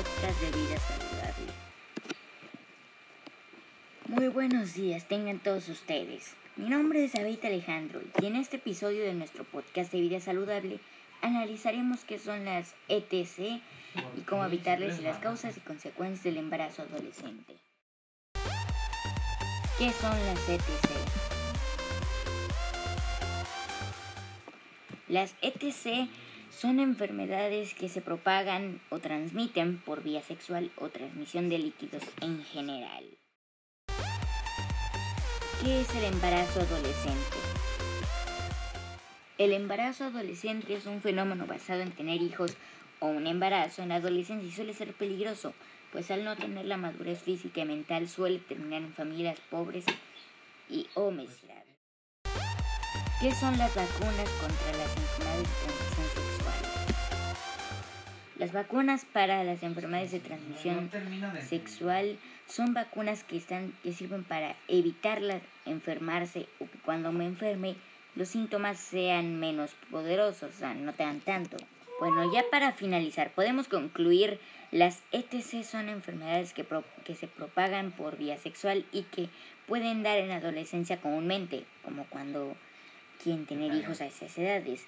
de vida saludable. Muy buenos días, tengan todos ustedes. Mi nombre es David Alejandro y en este episodio de nuestro podcast de vida saludable analizaremos qué son las ETC y cómo evitarles y las causas y consecuencias del embarazo adolescente. ¿Qué son las ETC? Las ETC son enfermedades que se propagan o transmiten por vía sexual o transmisión de líquidos en general. ¿Qué es el embarazo adolescente? El embarazo adolescente es un fenómeno basado en tener hijos o un embarazo en la adolescencia y suele ser peligroso, pues al no tener la madurez física y mental suele terminar en familias pobres y o. ¿Qué son las vacunas contra las enfermedades? Las vacunas para las enfermedades de transmisión sexual son vacunas que, están, que sirven para evitar la, enfermarse o que cuando me enferme los síntomas sean menos poderosos, o sea, no te dan tanto. Bueno, ya para finalizar, podemos concluir las ETC son enfermedades que, que se propagan por vía sexual y que pueden dar en adolescencia comúnmente, como cuando quieren tener hijos a esas edades.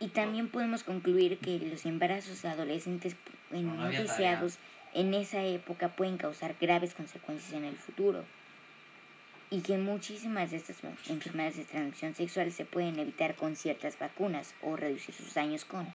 Y también podemos concluir que los embarazos adolescentes no deseados en esa época pueden causar graves consecuencias en el futuro. Y que muchísimas de estas enfermedades de transmisión sexual se pueden evitar con ciertas vacunas o reducir sus daños con.